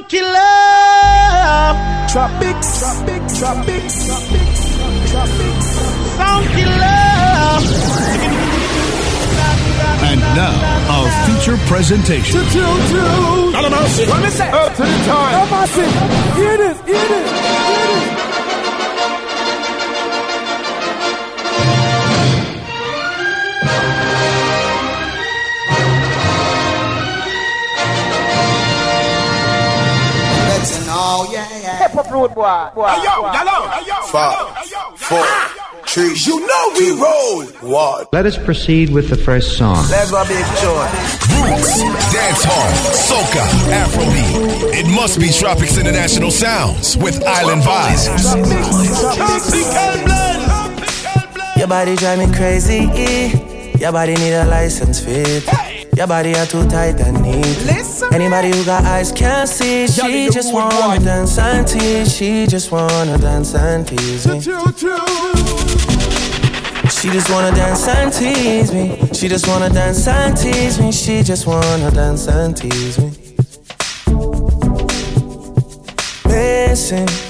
Funky love. Tropics, tropics, tropics, tropics, tropics. Funky love. And now, our feature presentation. Alamousy. What me say? Up to the time. Alamousy. Hear this, hear this, hear this. Yeah. Hip hop road boy. boy Hey, yo, boy. yellow. Five, four, three. You know we roll. What? Let us proceed with the first song. Let's go big joy. Roots, dancehall, soca, Afrobeat. It must be Tropix International Sounds with Island Vibez. Your body drive me crazy. Your body need a license fit. Your body are too tight and neat. Anybody who got eyes can't see. She you just wanna dance and tease. She just wanna dance and tease me. She just wanna dance and tease me. She just wanna dance and tease me. She just wanna dance and tease me. Missing.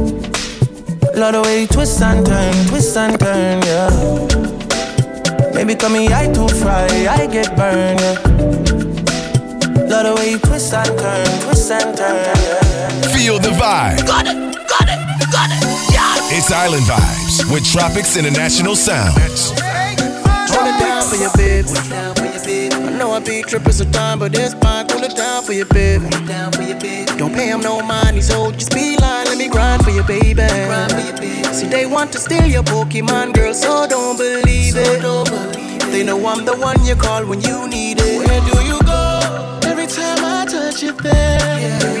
Love the way you twist and turn, twist and turn, yeah. Maybe call me I too fry, I get burned, yeah. Love the way you twist and turn, twist and turn, yeah. Feel the vibe. Got it, got it, got it, yeah. It's Island Vibez with Tropix International Sounds. Hold it down for your baby. I know I be tripping sometimes, but this fine. Cool it down for your baby. Don't pay him no mind, he's old. Just be lying, let me grind for your baby. See, they want to steal your Pokemon, girl, so don't believe it. They know I'm the one you call when you need it. Where do you go? Every time I touch you there.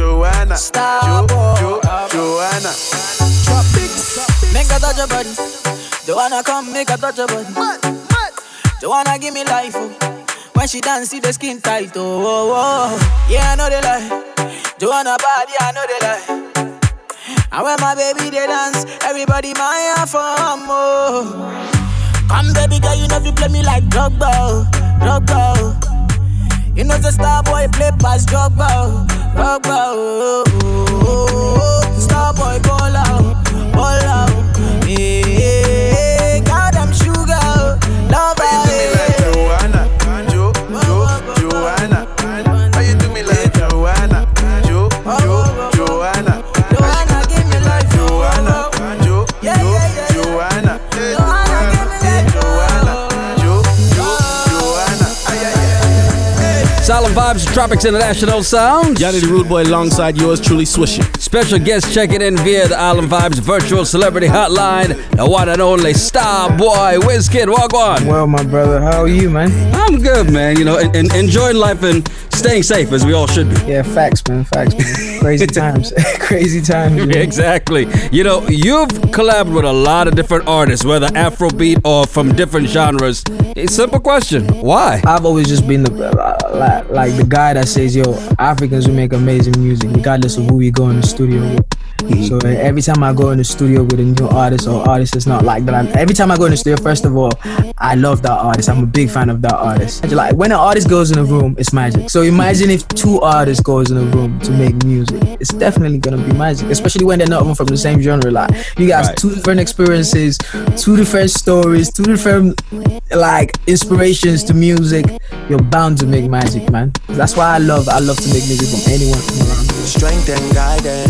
hey Joanna, Jo, Jo, Joanna. Make a touch your body. Joanna come make a touch your body. Joanna give me life, oh. When she dance, see the skin tight, oh, oh, oh. Yeah, I know they lie. Joanna body, I know they lie. And when my baby they dance, everybody my for more. Come baby girl, you know you play me like Drogba, Drogba. You know the star boy play pass Drogba, Drogba. Star boy ball out, ball out. Vibes, Tropix International Sound. Yonni the Rude Boy alongside yours truly swishing. Special guest checking in via the Island Vibez virtual celebrity hotline. The one and only Star Boy Wizkid. Walk on. Well, my brother, how are you, man? I'm good, man. You know, and, and enjoying life and staying safe as we all should be. Yeah, facts, man. Facts, man. Crazy times. Crazy times. Man. exactly. You know, you've collaborated with a lot of different artists, whether Afrobeat or from different genres. A simple question: Why? I've always just been the uh, like the guy that says, "Yo, Africans will make amazing music, regardless of who we go in the studio with." Mm-hmm. So every time I go in the studio with a new artist or artist it's not like that, I'm, every time I go in the studio, first of all, I love that artist. I'm a big fan of that artist. Like when an artist goes in a room, it's magic. So imagine if two artists goes in a room to make music, it's definitely gonna be magic. Especially when they're not even from the same genre. Like you guys, right. two different experiences, two different stories, two different like inspirations to music. You're bound to make magic, man. That's why I love I love to make music from anyone around. Strength and guidance,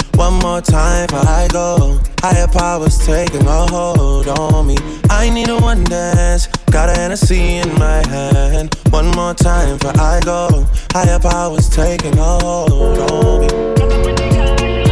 One more time before I go. Higher powers taking a hold on me. I need a one dance. Got a Hennessy in my hand. One more time before I go. Higher powers taking a hold on me.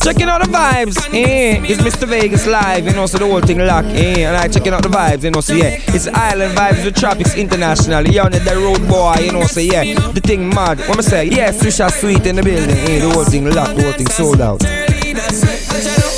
Checking out the vibes, eh? It's Mr. Vegas live, you know, so the whole thing lock, eh? And I checking out the vibes, you know, so yeah. It's Island Vibez with Tropix International. You on the road boy, you know, so yeah. The thing mad. What I say? Yeah, Swisha Sweet in the building, eh? The whole thing locked, the whole thing sold out.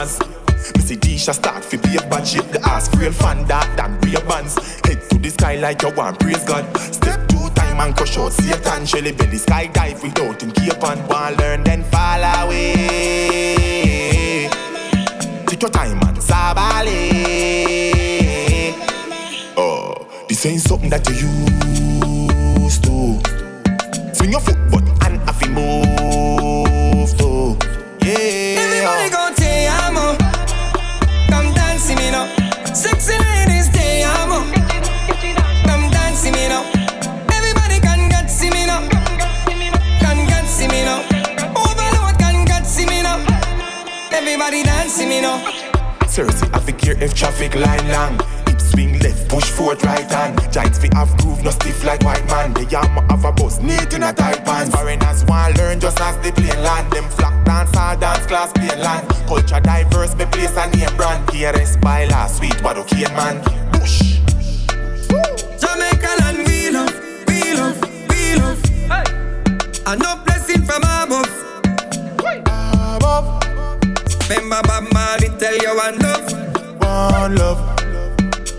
Tisha start fi be a bad shape. The ass frail fan dark than real bands. Head to the sky like you want, praise God. Step two time and crush out Satan. Shelly belly skydive without him cape on. One learn then fall away. Take your time and sabale. Oh, this ain't something that you used Seriously, I think here if traffic line long. Swing left, push forward, right hand. Giants fi have groove, no stiff like white man. The yam have a bus, neat in a tight pants. Foreigners want learn just as the plane land. Them flock dance, all dance class plane land. Culture diverse, me place a name brand. PRS by last sweet, but okay man. Bush. Jamaica land, we love, we love, we love. Hey. Enough Remember Bob Marley tell you one love. One love.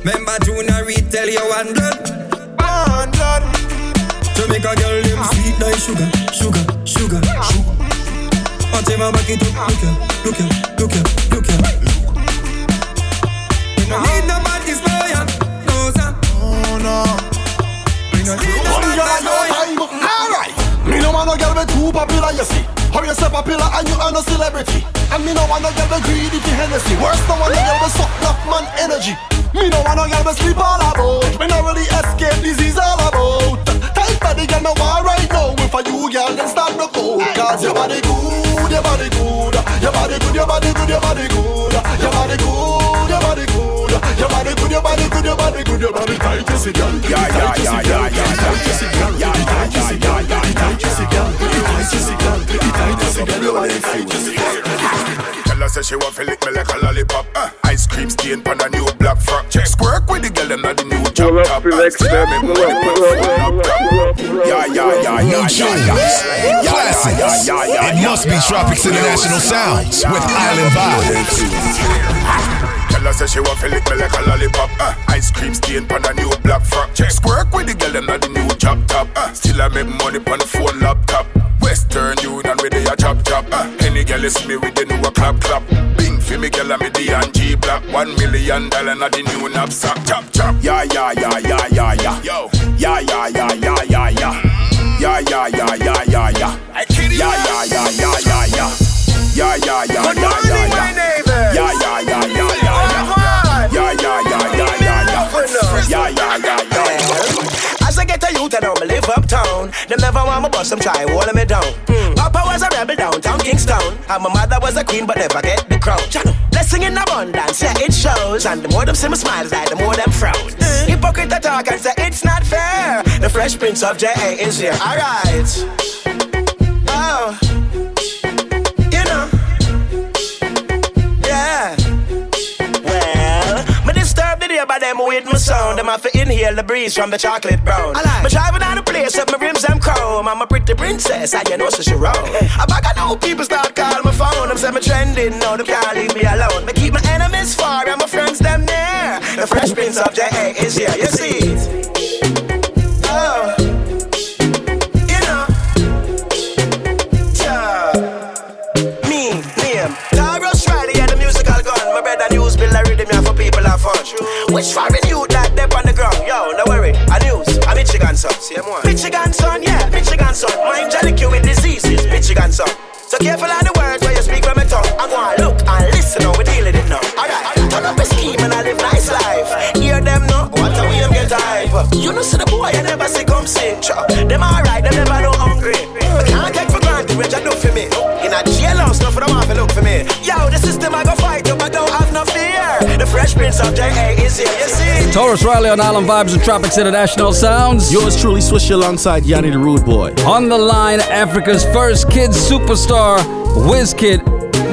Remember Junior Reid tell you one blood. One blood. Jamaica girl them sweet like sugar, sugar, sugar, sugar. Watch him back it up, look here, look here, look here, look here. We no need nobody's lawyer, no sir. Oh no. We no need nobody's lawyer. Alright. Me no want no girl with too popular, you see. How you say popular and you are no celebrity. And me no want no girl with greedy for Hennessy. Worse no want no girl with suck enough man energy. Me no want no girl with sleep all about. Me no really escape disease all about. Tight body girl no want right now. If I you girl then start the code. Cause your body good, your body good. Your body good, your body good, your body good. Your body good, your body good. Your body good, your body good, your body good, your body tight, you see, girl. Yeah, yeah, yeah, yeah, yeah, yeah. You see, girl. Yeah, yeah, yeah, yeah, yeah, yeah. You see, girl. You see, girl. You see, girl. Your body tight, you see, girl. Tell her say she want to lick me like a lollipop. Uh, ice cream stain pon a new black frock. Check squirt with the girl them not the new job top. Spare me money put full laptop. Yeah, yeah, yeah, yeah, yeah, yeah. Classics. Yeah, yeah, yeah, It must be. Tropix International Sounds with Island Vibez. Tell her say she want to lick me like a lollipop. Uh, ice cream stain pon a new black frock. Check squirt with the girl them not the new job top. Uh, still I make money pon the phone laptop. Western Union with the a chop chop. Uh, any girl is me with the new a clap clap. Bing for me girl and me D and G black. One million dollar not the new knapsack. Chop chop. Yeah yeah yeah yeah yeah yeah. Yo. Yeah yeah yeah yeah yeah yeah. Yeah yeah yeah yeah yeah yeah. Yeah I get a youth, I don't live uptown. Them never want me bust them try holding me down. Hmm. Papa was a rebel downtown Kingston. And my mother was a queen, but never get the crown. Blessing in abundance, yeah, it shows. And the more them see me smiles, like the more them frown. Hmm. Hypocrite that talk and say it's not fair. The fresh prince of J.A. is here. Alright. Oh. You know. Yeah. Well, disturb the day by them with my sound. Them have to inhale the breeze from the chocolate brown. Me driving down the place up my rims them chrome. I'm a pretty princess, and you know so she roll. I back I know people start calling my phone. Them say me trending, no them can't leave me alone. Me keep my enemies Tarrus Riley on Island Vibez and Tropix International Sounds. Yours truly, Swish alongside Yonni the Rude Boy. On the line, Africa's first kid superstar, Wizkid.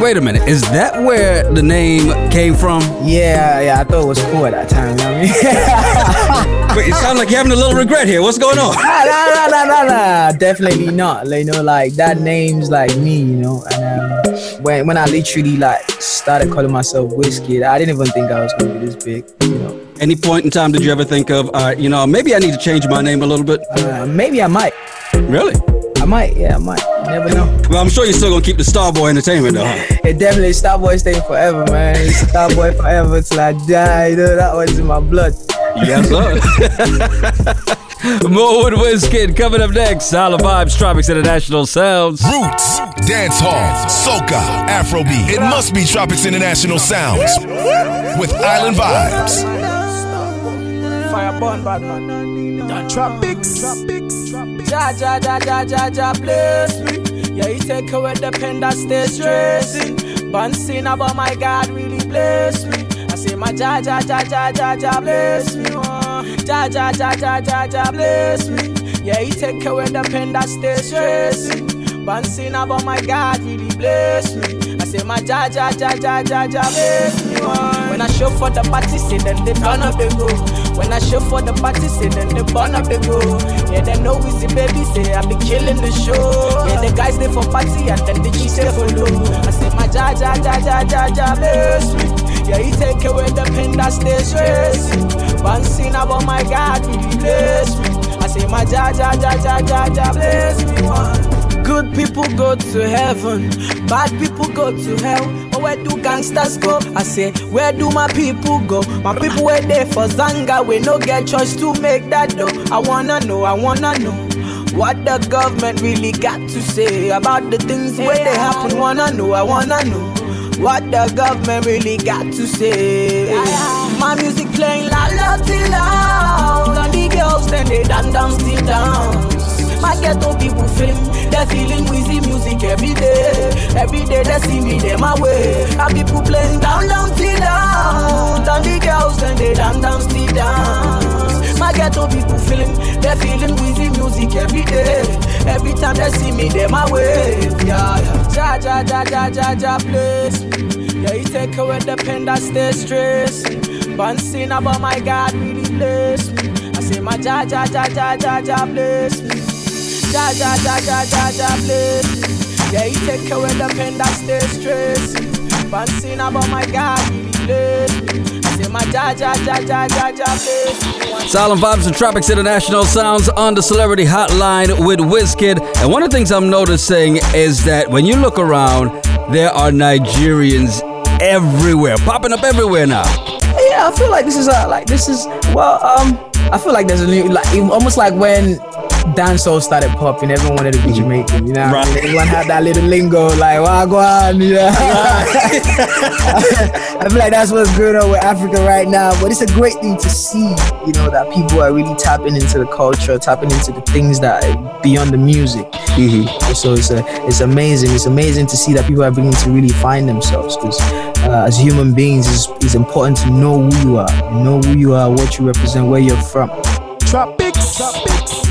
Wait a minute, is that where the name came from? Yeah, yeah, I thought it was cool at that time. You know what I mean? Wait, it sounds like you're having a little regret here. What's going on? nah, nah, nah, nah, nah, nah. Definitely not. Like, you know, like that name's like me, you know. And um, when when I literally like started calling myself Whiskey, I didn't even think I was gonna be this big, you know. Any point in time did you ever think of, uh, you know, maybe I need to change my name a little bit? Uh, maybe I might. Really? I might. Yeah, I might. You never know. Well, I'm sure you're still gonna keep the Starboy Entertainment, though. It definitely Starboy staying forever, man. Starboy forever till I die. You know that was in my blood. Yes, sir. More with Wizkid coming up next. Island Vibez, Tropix International Sounds. Roots, dancehall, soca, Afrobeat. It must be Tropix International Sounds with Island Vibez. Fire burn, bad. Tropix. Ja, ja, ja, ja, ja, ja, bless me. Yeah, he take away the pain that stays stressing. Bouncing about my God, really bless me. Say my ja, ja, ja, ja, ja, ja, bless me. Oh. Ja, ja, ja, ja, ja, ja, bless me. Yeah, he take away the pain that stays stressing. Bouncing about my God, really bless me. I say my ja, ja, ja, ja, ja, ja, bless me. Oh. When I show for the party, say then they turn up and go. When I show for the party, say then they burn up the go. Yeah, they know see baby, say I be killing the show. Yeah, the guys they for party and then the G say follow. I say my ja ja ja ja ja ja bless me. Yeah, he take away the pain that stays stressing. One sin about my God, really bless me. I say my ja ja ja ja ja ja bless me. Good people go to heaven, bad people go to hell. But where do gangsters go? I say, where do my people go? My people were there for Zanga, we no get choice to make that dough. I wanna know, I wanna know. What the government really got to say about the things where they happen? Wanna know, I wanna know. What the government really got to say. My music playing la la till loud. And the girls then they dance dance till dance. My ghetto people feeling, they're feeling wheezy music every day. Every day they see me, they my way. And people playing down, down, till down. And the girls then they dance, dance, till dance. My ghetto people feeling, they're feeling wheezy music every day. Every time they see me, they my way. Yeah. Ja, ja, ja, ja, ja, ja, bless me. Yeah, you take away the pain that stay stressing. But sin about my God really bless me. I say my ja, ja, ja, ja, ja, ja, bless me. Ja, ja, ja, ja, ja, ja, bless me. Yeah, he take away the pain that stay stressing. But sin about my God, really bless. I say my ja, ja, ja, ja, ja, ja, bless me. Silent Vibes and Tropix International sounds on the Celebrity Hotline with Wizkid. And one of the things I'm noticing is that when you look around, there are Nigerians everywhere, popping up everywhere now. Yeah, I feel like this is a, like this is well, um, I feel like there's a new like almost like when dancehall started popping, everyone wanted to be Jamaican, you know. Right. I mean? Everyone had that little lingo, like wagwan, you know. I feel like that's what's going on with Africa right now. But it's a great thing to see, you know, that people are really tapping into the culture, tapping into the things that are beyond the music. Mm-hmm. So it's a, it's amazing. It's amazing to see that people are beginning to really find themselves because uh, as human beings, it's, it's important to know who you are, know who you are, what you represent, where you're from. Tropix, tropics.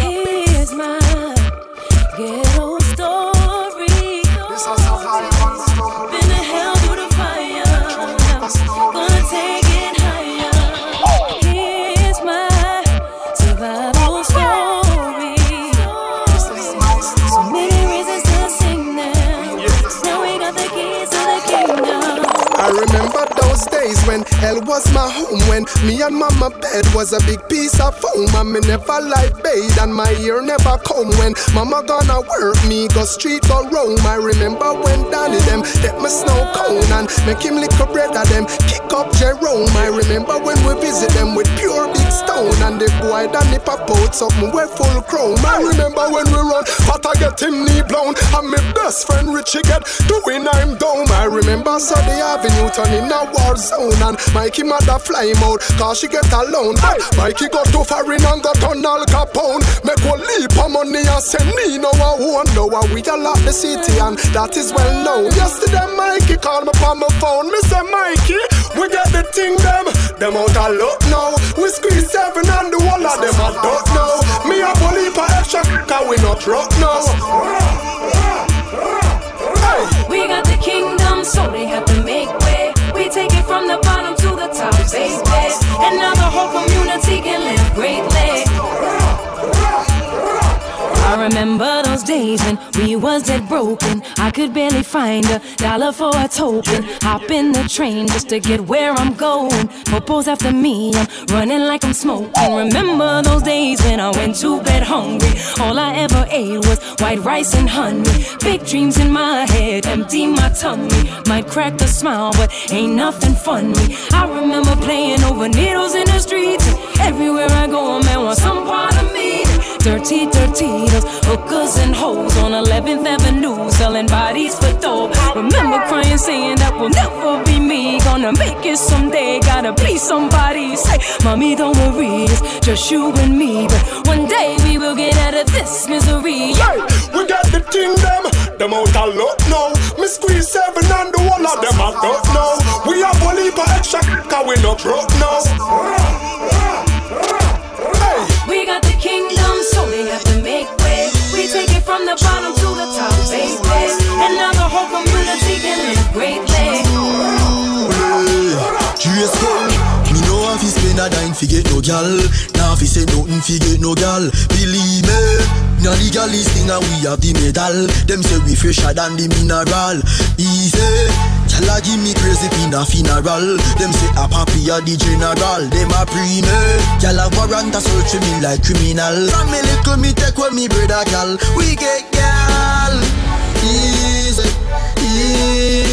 When me and mama bed was a big piece of foam. And me never like bathe and my ear never come. When mama gonna work me, go street go roam. I remember when Danny them get my snow cone and make him lick a bread of them. Kick up Jerome. I remember when we visit them with pure big stone. And the boy Danny pop out something we full chrome. I remember when we run, but I get him knee blown. And my best friend Richie get doing I'm dome. I remember Sunday Avenue turning a war zone. And Mikey mother fly him out, cause she get alone. Hey, Mikey got to foreign and got on Al Capone. Make one leap of money and send me no one why we all lock the city and that is well known. Yesterday Mikey called me on my phone. Me say Mikey, we get the thing them. Them out a now. We squeeze seven and the wall of them I don't know. Me a bully for extra cause we not rock now. We got the kingdom, so they have to make way. We take it from the bottom baby. And now the whole community can live greatly. I remember those days when we was dead broken. I could barely find a dollar for a token. Hop in the train just to get where I'm going. Popos after me, I'm running like I'm smoking. Remember those days when I went to bed hungry. All I ever ate was white rice and honey. Big dreams in my head, empty my tummy. Might crack a smile, but ain't nothing funny. I remember playing over needles in the streets. Everywhere I go, a man wants some part of me. Dirty, dirty, those hookers and hoes on 11th Avenue selling bodies for dope. Remember crying, saying that will never be me. Gonna make it someday, gotta be somebody. Say, Mommy, don't worry, it's just you and me. But one day we will get out of this misery. Hey, we got the thing, them, them out a lot now. Me squeeze seven and the one of them I don't know. We have only for extra, cause we not broke now. Take it from the bottom to the top, baby. And now the whole community can live greatly. GS a dine fi get no gal. Now fi say nothing fi get no gal. Believe me, now the gal is thing and we have the medal. Them say we fresher than the mineral. Easy, gal a give me crazy pin a funeral. Them say a papi a the general. Them a pre me, a warrant a search me like criminal. From me little me take with me brother gal. We get gal. Easy,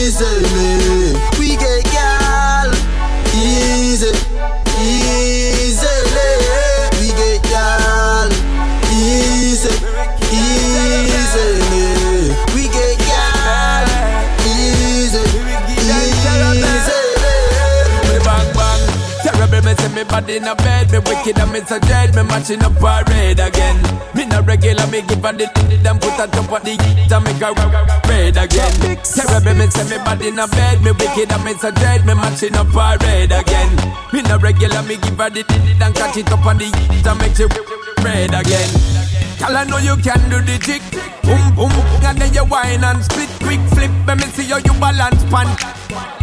easily. We get gal. Easy, me in a bed, me wicked and me so dead, me matching up parade again. Me no regular, me give her the them put her top of the to make her red again. Terrible, me say me body in a bed, me wicked and me so dead, me matching up parade again. Me no regular, me give her the and catch it up on the to make she red again. Girl, I know you can do the jig. Boom, boom, and then you whine and split quick flip. Let me see how you balance pan.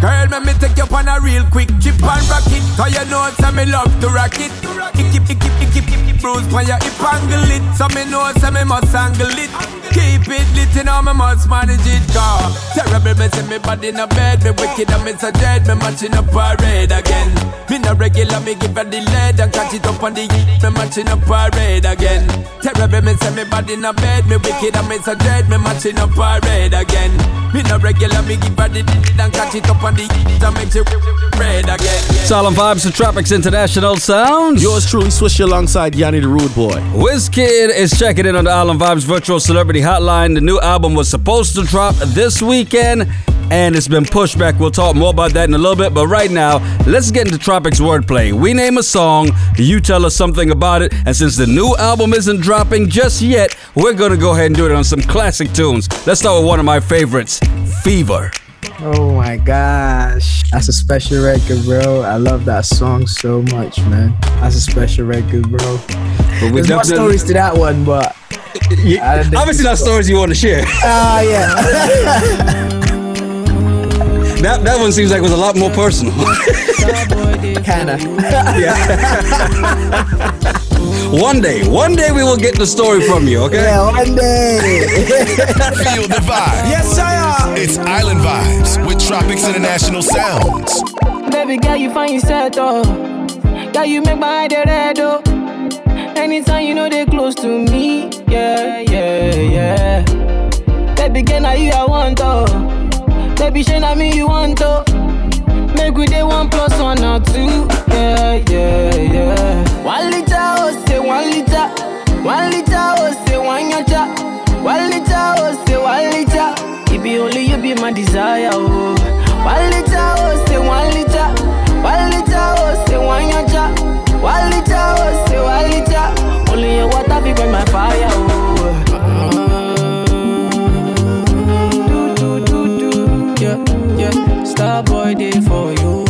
Girl, let me take you on a real quick chip and rock it. Cause you know say me love to rock it. Icky, icky, icky, icky, bruise when you hip angle it. So me know say me must angle it. Keep it lit, you know me must manage it. Cause terrible, me see me body in a bed. Me wicked and me so dead. Me matching up parade again. Me no regular, me give her lead and catch it up on the heat, Me matching up parade again. Terrible, me say me body in a bed. Me wicked and me so dead. Me matching up parade again. Me no regular, me give her the and catch it up on the to make it red again. Solemn vibes to Tropix International Sounds. Yours truly, Swish alongside Yonni the Rude Boy. WizKid is checking in on the Island Vibez Virtual Celebrity Hotline. The new album was supposed to drop this weekend, and it's been pushed back. We'll talk more about that in a little bit, but right now, let's get into Tropix wordplay. We name a song, you tell us something about it, and since the new album isn't dropping just yet, we're gonna go ahead and do it on some classic tunes. Let's start with one of my favorites, Fever. Oh my gosh. That's a special record, bro. I love that song so much, man. That's a special record, bro. But There's more stories to that one, but I Obviously, not stories you want to share. Ah, yeah. That that one seems like it was a lot more personal. Kinda. yeah. one day, one day we will get the story from you, okay? Yeah, one day. Feel the vibe. Yes, I It's Island Vibez with Tropix International Sounds. Baby girl, you find yourself oh. Girl, you make my eye red oh. Anytime you know they close to me, yeah, yeah, yeah. Baby girl, now you I want oh. Baby, shey na me you want to. Make we day one plus one or two, yeah, yeah, yeah. One liter oh say one liter, one liter oh say one yacha, one liter oh say one liter. It be only you be my desire oh. One liter oh say one liter, one liter oh say one yacha, one liter oh say one liter. Only your water fi burn my fire oh. Star boy day for you.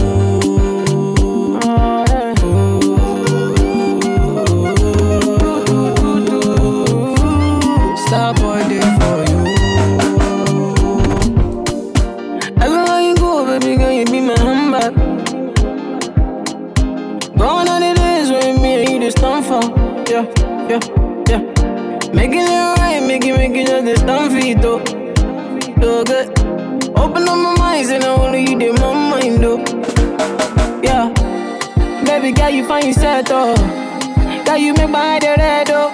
Star boy for you. Everywhere you go, baby girl, you be my the days me you just stand for. Yeah, yeah, yeah. Making it right, make it, make just stand for it, though. So good. Open up my mind, and I only you did my mind, though. Yeah. Baby girl, you find yourself, though. Girl, you make my head red, though.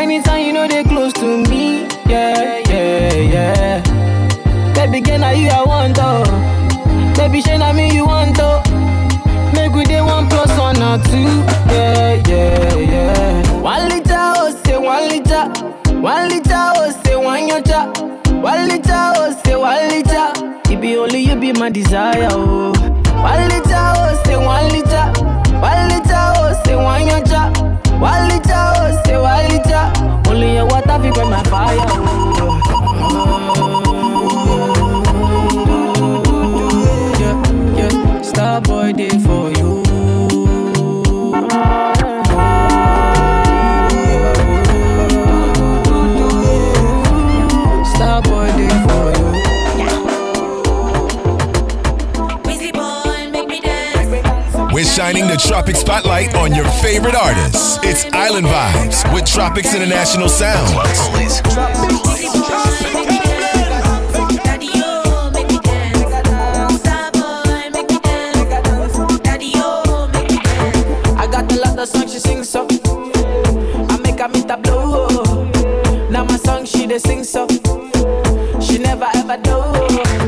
Anytime you know they close to me, yeah, yeah, yeah. Baby girl, now you I want, oh. Baby, shey na me you want, oh. Make we day one plus one or two, yeah, yeah, yeah. One liter, oh, say one liter. One liter, oh, say one yacha. One liter, oh, say one liter. It be only you be my desire, oh. One liter, oh, say one liter. One liter, oh, say one yacha. One liter, oh, say one liter. Only your water fi burn my fire, oh. Yeah, yeah. Star boy day for you. Shining the Tropix Spotlight on your favorite artists. It's Island Vibez with Tropix International Sounds. I got lot of songs she sing so. I make her meet blow. Now my song she dey sing so. She never ever do.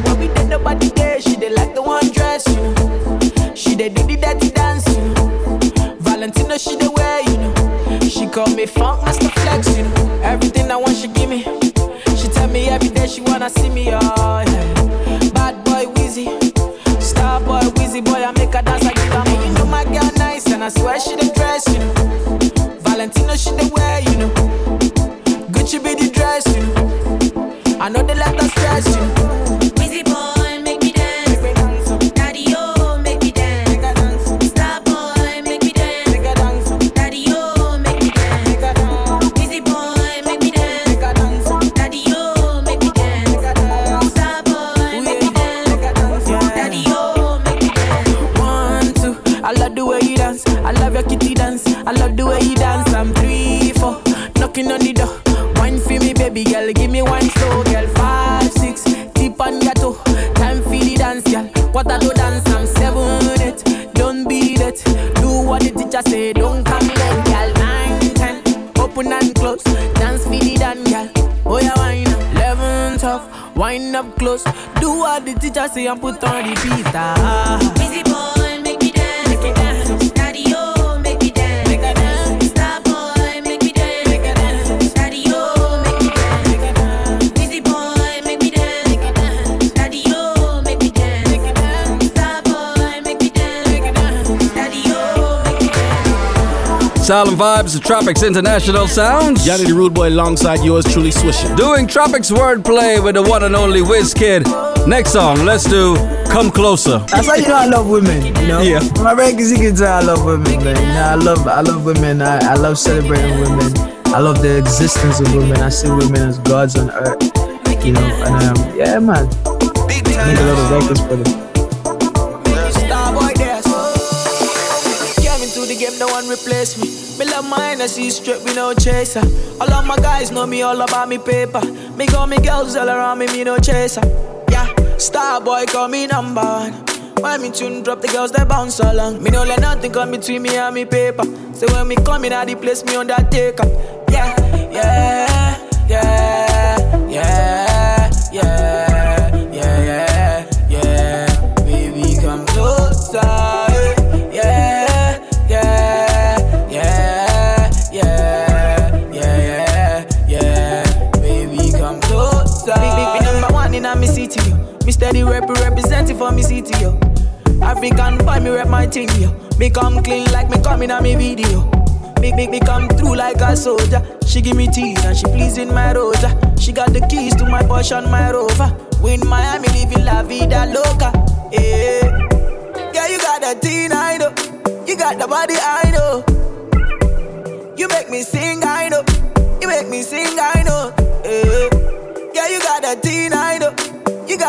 When we did nobody there, she dey like call me funk master flex, you know. Everything I want she give me. She tell me every day she wanna see me, oh yeah. Bad boy Wheezy, star boy Wheezy boy I make her dance like give money. You know my girl nice and I swear she dance. Vibes, the Tropix International Sounds. Yonni the Rude Boy alongside yours truly swishing. Doing Tropix wordplay with the one and only Wizkid. Next song, let's do Come Closer. That's how you know I love women, you know? Yeah. My records, you can tell I love women, man. You know, I love, I love women. I, I love celebrating women. I love the existence of women. I see women as gods on earth, you know? And um, yeah, man. Make a lot of records for them. No one replace me. Me love mine, I see straight, me no chaser. All of my guys know me all about me paper. Me got me girls all around me, me no chaser. Yeah, star boy call me number one. When me tune drop, the girls they bounce along. Me no let nothing come between me and me paper. So when me come in, I the place me on that take up. Yeah, yeah, yeah, yeah, yeah, steady rep representing for me city, yo. African boy, me rep my team, yo. Me come clean like me coming on me video. Make, make me come through like a soldier. She give me tea and she pleasing my rosa. She got the keys to my Porsche my Rover. We in Miami living la vida loca. Yeah, yeah, you got the teen, I know. You got the body, I know. You make me sing,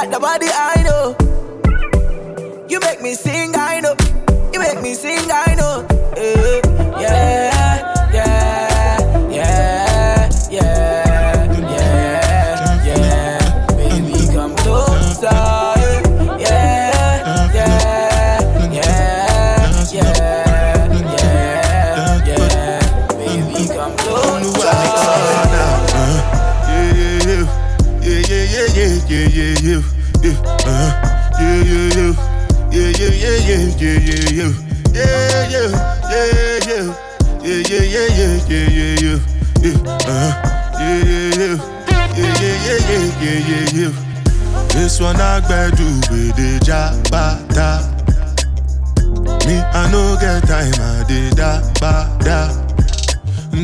got the body, I know. You make me sing, one I do with the jabata. Me I no get time, I did da ba da.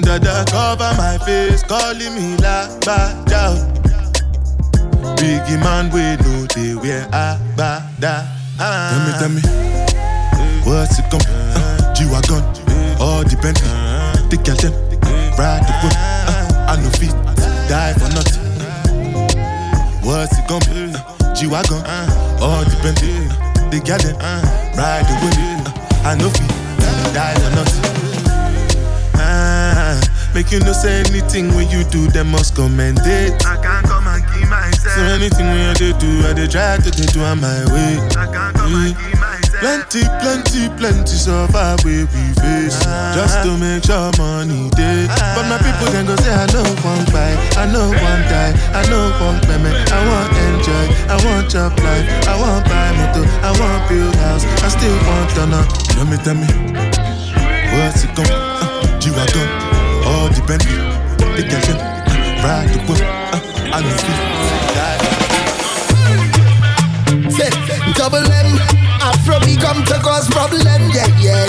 Dada cover my face, calling me la ba da. Biggie man, we know they wear a ba da. Tell me, tell me, what's it gon' uh, G-Wagon, all the Bentley, the girl them, ride the whip. Uh, I no feet, die for nothing. What's it gon' be? Uh, G-Wagon, all the Bentley, the girl them, ride the whip. Uh, I know fi die or not. Ah, make you no say anything when you do, them must commend it. I can't come and keep myself. So anything when you do, do I they try to do, do on my way. I can't come and keep myself. Plenty, plenty, plenty suffer where we face Just to make sure money day But my people can go say I know one buy I know one die I know one payment. I want enjoy I want job life. I want buy motor I want build house. I still want to know Tell me, tell me What's it come? Uh, G-Wagon All the Bentley The Kelvin uh, Ride the whip uh, I know feel. Double M Afro me come to cause problem, yeah, yeah.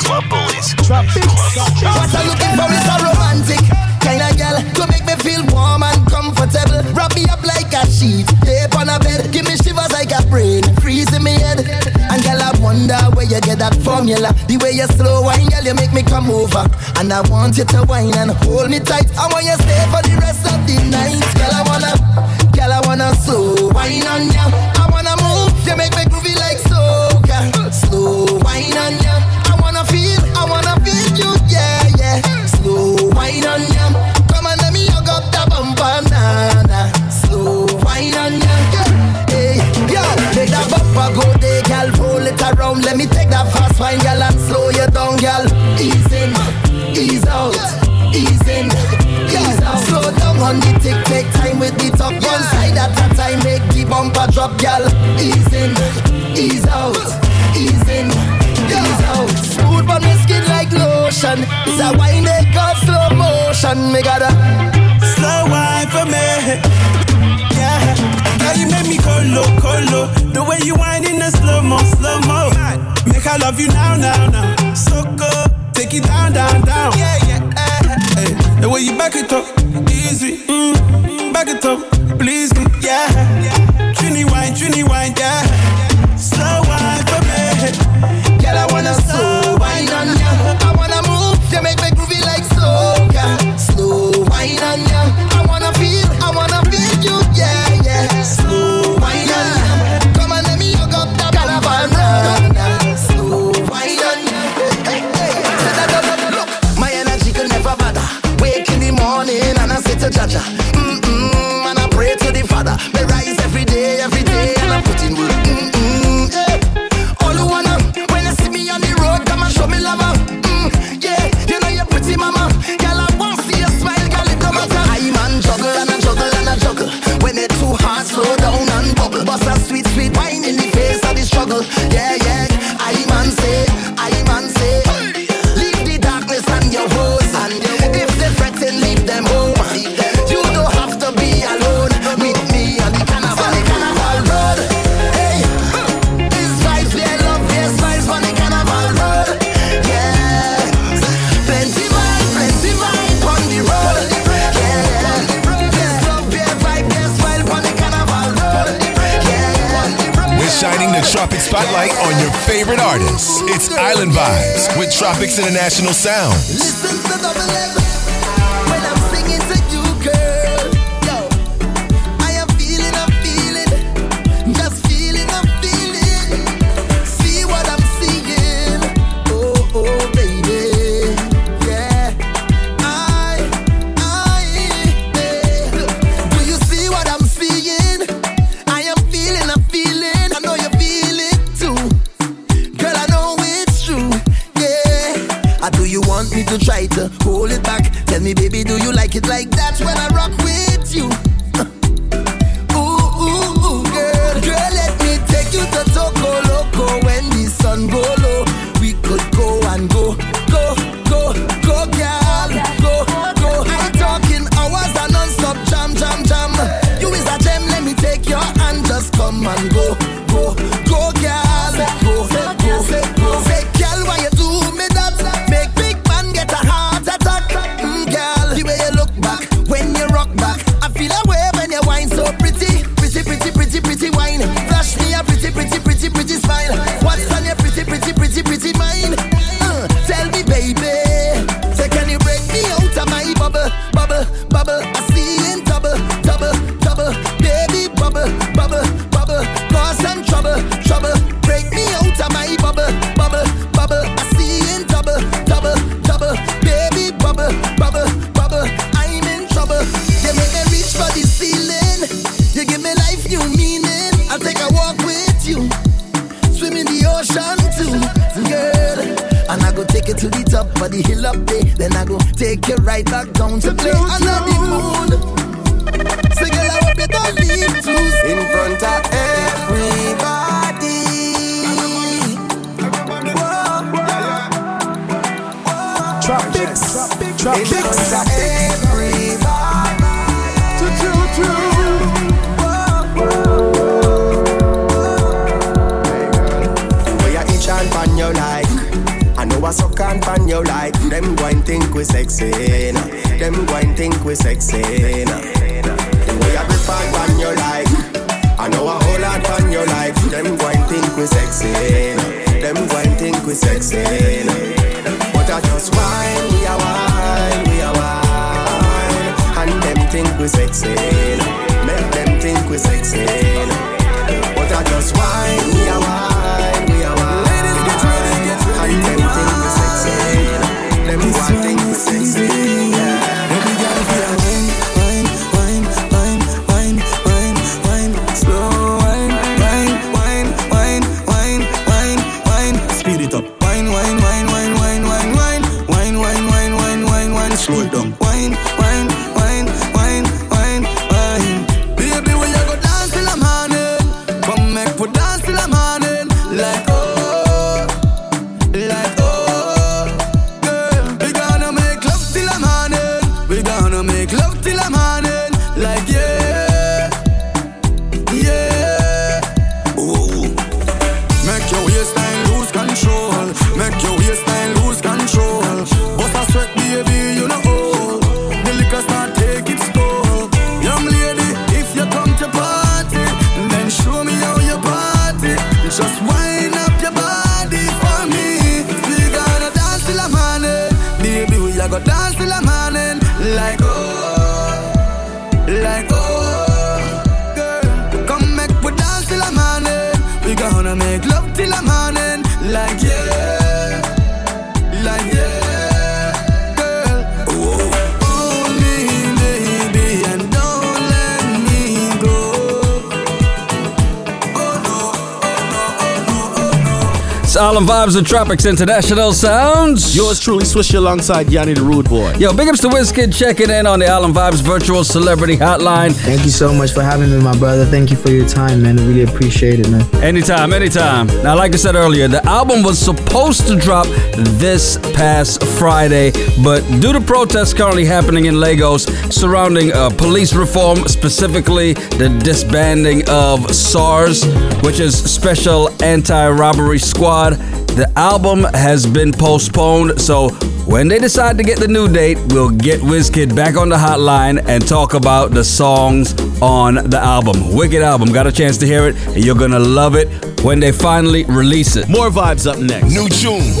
Club bullies. Drop it. What I'm looking for is a romantic kind of girl to make me feel warm and comfortable. Wrap me up like a sheet, lay on a bed, give me shivers like a brain, freeze in me head. And girl, I wonder where you get that formula. The way you slow wine, girl, you make me come over. And I want you to wine and hold me tight. I want you stay for the rest of the night, girl. I wanna, girl, I wanna so wine on you. I wanna move, you make me groovy around, let me take that fast wine, girl, and slow you down, girl. Ease in, ease out, ease in. Ease out. Slow down on the tick, take time with the top. One side at a time, make the bumper drop, girl. Ease in, ease out ease in, ease out. Smooth on my skin like lotion. It's a wine they call slow motion. Me gotta slow wine for me. Yeah, you make me colo colo. The way you whine in the slow mo, slow mo. Make I love you now, now, now. So good, take it down, down, down. Yeah, yeah. Hey, the way you back it up, easy. Mm, back it up, please me. Yeah, Trini wine, Trini wine, yeah. Slow wine for me. Girl, I wanna slow wine on ya. I wanna move, you make me groovy like slow, yeah. Slow wine on ya. Spotlight on your favorite artists. It's Island Vibez with Tropix International Sound. vibes of Tropix International Sounds. Yours truly, Swish alongside Yonni the Rude Boy. Yo, big ups to Wizkid checking in on the Island Vibez Virtual Celebrity Hotline. Thank you so much for having me, my brother. Thank you for your time, man. I really appreciate it, man. Anytime, anytime. Now, like I said earlier, the album was supposed to drop this past Friday, but due to protests currently happening in Lagos surrounding uh, police reform, specifically the disbanding of SARS, which is Special Anti Robbery Squad, the album has been postponed, so when they decide to get the new date, we'll get Wizkid back on the hotline and talk about the songs on the album. Wicked album. Got a chance to hear it, and you're gonna love it when they finally release it. More vibes up next. New tunes,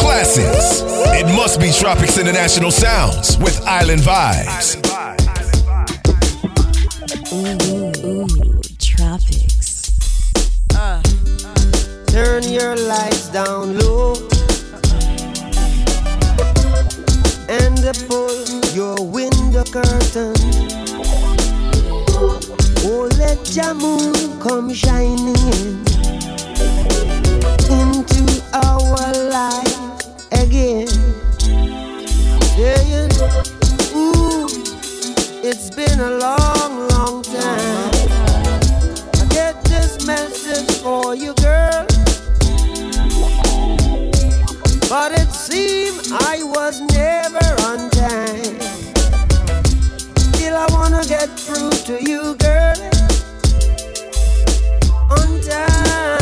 classics. It must be Tropix International Sounds with Island Vibez. Island vibe, island vibe, island vibe, Turn your lights down low and pull your window curtain. Oh, let your moon come shining in into our life again. Yeah, Ooh, it's been a long seem I was never on time. Still, I wanna get through to you, girl. On time.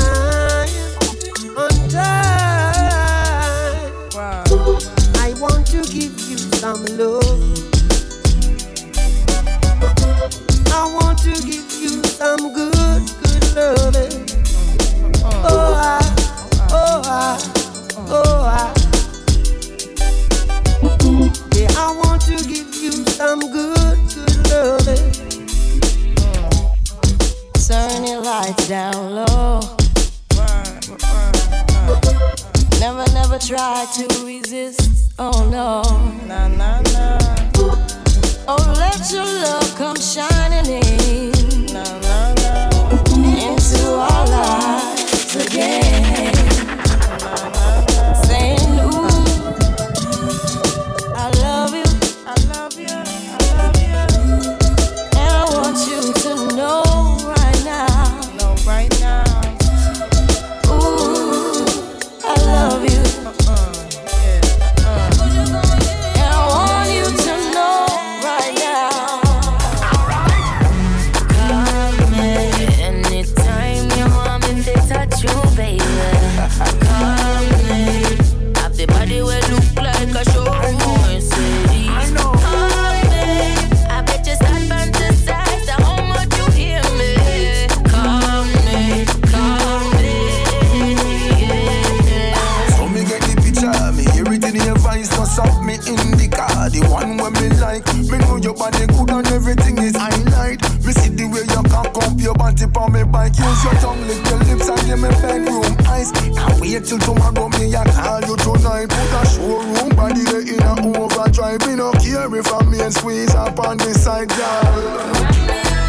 me like. Me know your body good and everything is highlight. Me see the way you cock up your body on me bike. Use your tongue, lick your lips and give me bedroom eyes. Can't wait till tomorrow, me I call you tonight. Put a showroom body there in a overdrive. Me no care if I'm main squeeze up on this side, girl.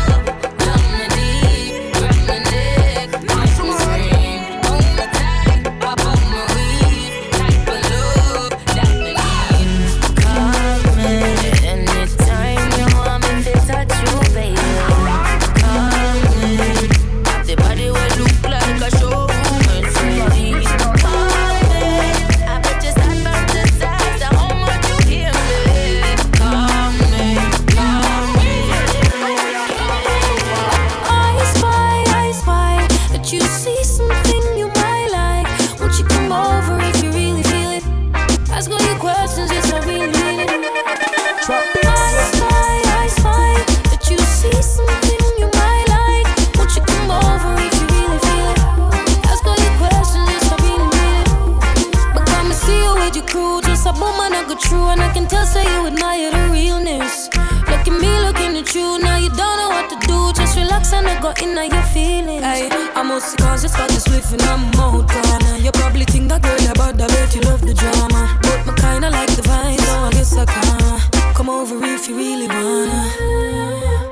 Cause it's got this sweet and I'm out gone You probably think that girl about the bet you love the drama. But my kinda like the vibe, so I guess I can Come over if you really wanna.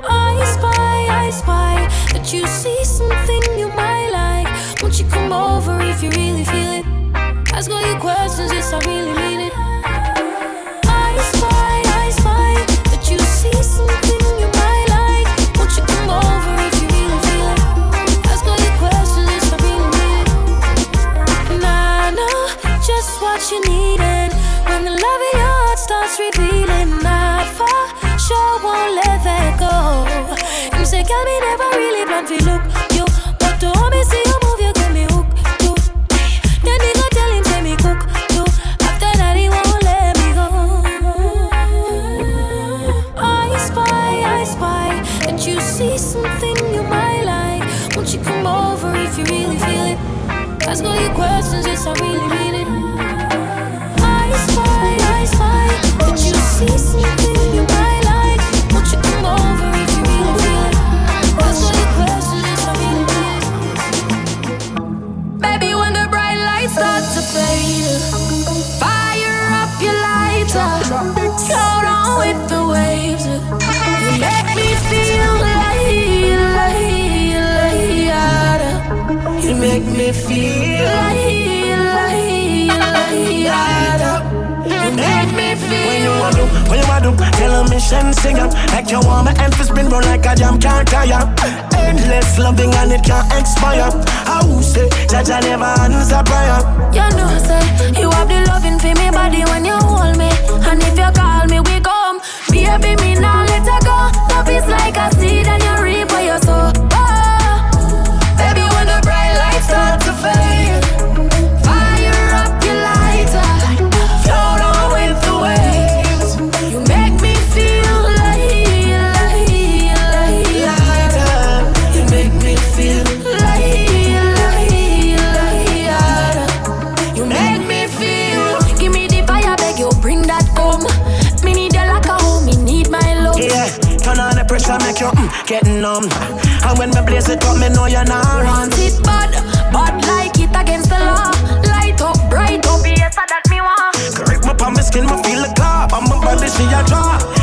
I spy, I spy That you see something you might like. Won't you come over if you really feel it? Ask all your questions, yes I really numb. And when me blaze it up, me know you're not want it bad, bad like it against the law. Light up, bright up, yes, that me want. Grip my palm, my skin, me feel the clap. On my body, she a draw.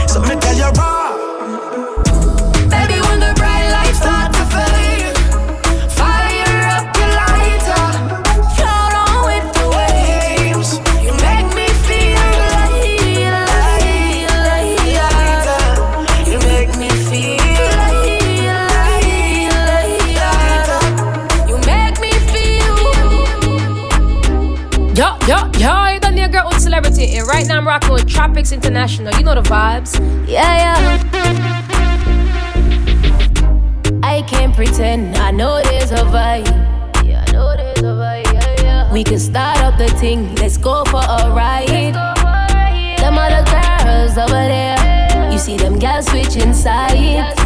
And right now I'm rocking with Tropix International. You know the vibes. Yeah, yeah. I can't pretend, I know there's a vibe. Yeah, I know there's a vibe. Yeah, yeah. We can start up the thing, let's go for a ride. Them other girls over there, you see them girls switching sides.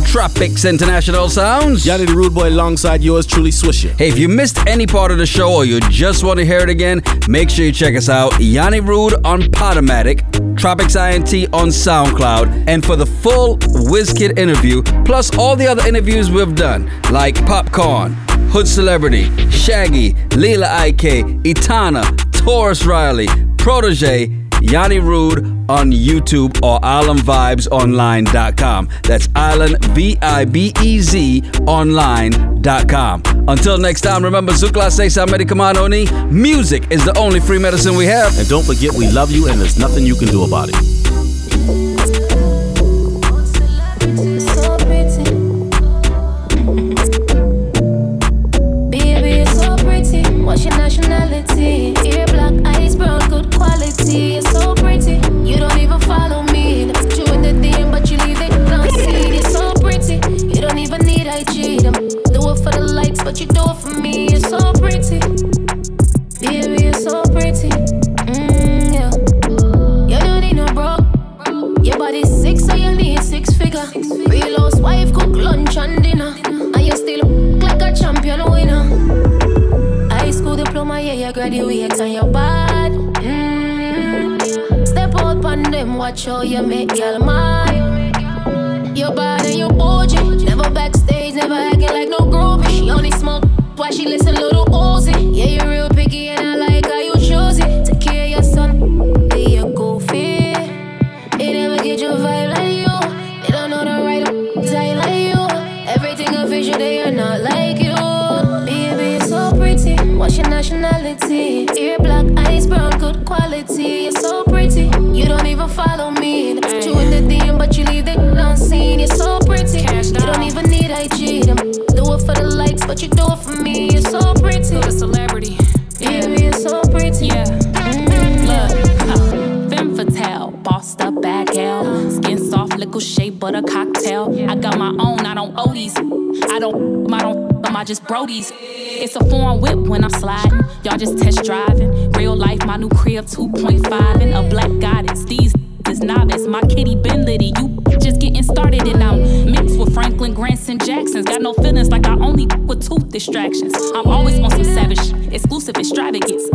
Tropix International Sounds. Yonni the Rude Boy alongside yours truly, Swisher. Hey, if you missed any part of the show or you just want to hear it again, make sure you check us out. Yonni Rude on Podomatic, Tropix INT on SoundCloud, and for the full Wizkid interview, plus all the other interviews we've done, like Popcorn, HoodCelebrityy, Shaggy, Lila Iké, Etana, Tarrus Riley, Protoje, Yonni Rude on YouTube or islandvibezonline.com. That's island, V I B E Z, online.com. Until next time, remember, Zukla Sesa Medikamano ni, music is the only free medicine we have. And don't forget, we love you and there's nothing you can do about it. But you do for me. You're so pretty. Baby, you're so pretty. Mm, yeah. You don't need no bro. Your body's six, so you need six figure. Real housewife cook lunch and dinner, and you still look like a champion winner. High school diploma, yeah, you graduate and you're bad. Mm. Step out on them, watch how you make y'all mad. You're bad and you're bougie. Never backstage, never acting like no groupie. She only she listen to little Uzi. Yeah, you're real picky and I like how you choose it. Take care of your son, be a goofy. It never get your vibe like you. They don't know the right type like you. Everything official, they are not like you. Baby, you're so pretty. What's your nationality? Ear black, eyes brown, good quality. You're so pretty. You don't even follow me. Put you in the DM, but you leave it unseen. You're so pretty. You don't even need IG. Do it for the likes, but you do it a cocktail. I got my own, I don't owe these. I don't, I don't, I just brodies. It's a foreign whip when I'm sliding. Y'all just test driving. Real life, my new crib 2.5 and a black goddess. These is novice. My kitty been litty. You just getting started and I'm mixed with Franklin Grants and Jacksons. Got no feelings like I only with tooth distractions. I'm always on some savage, exclusive extravagance.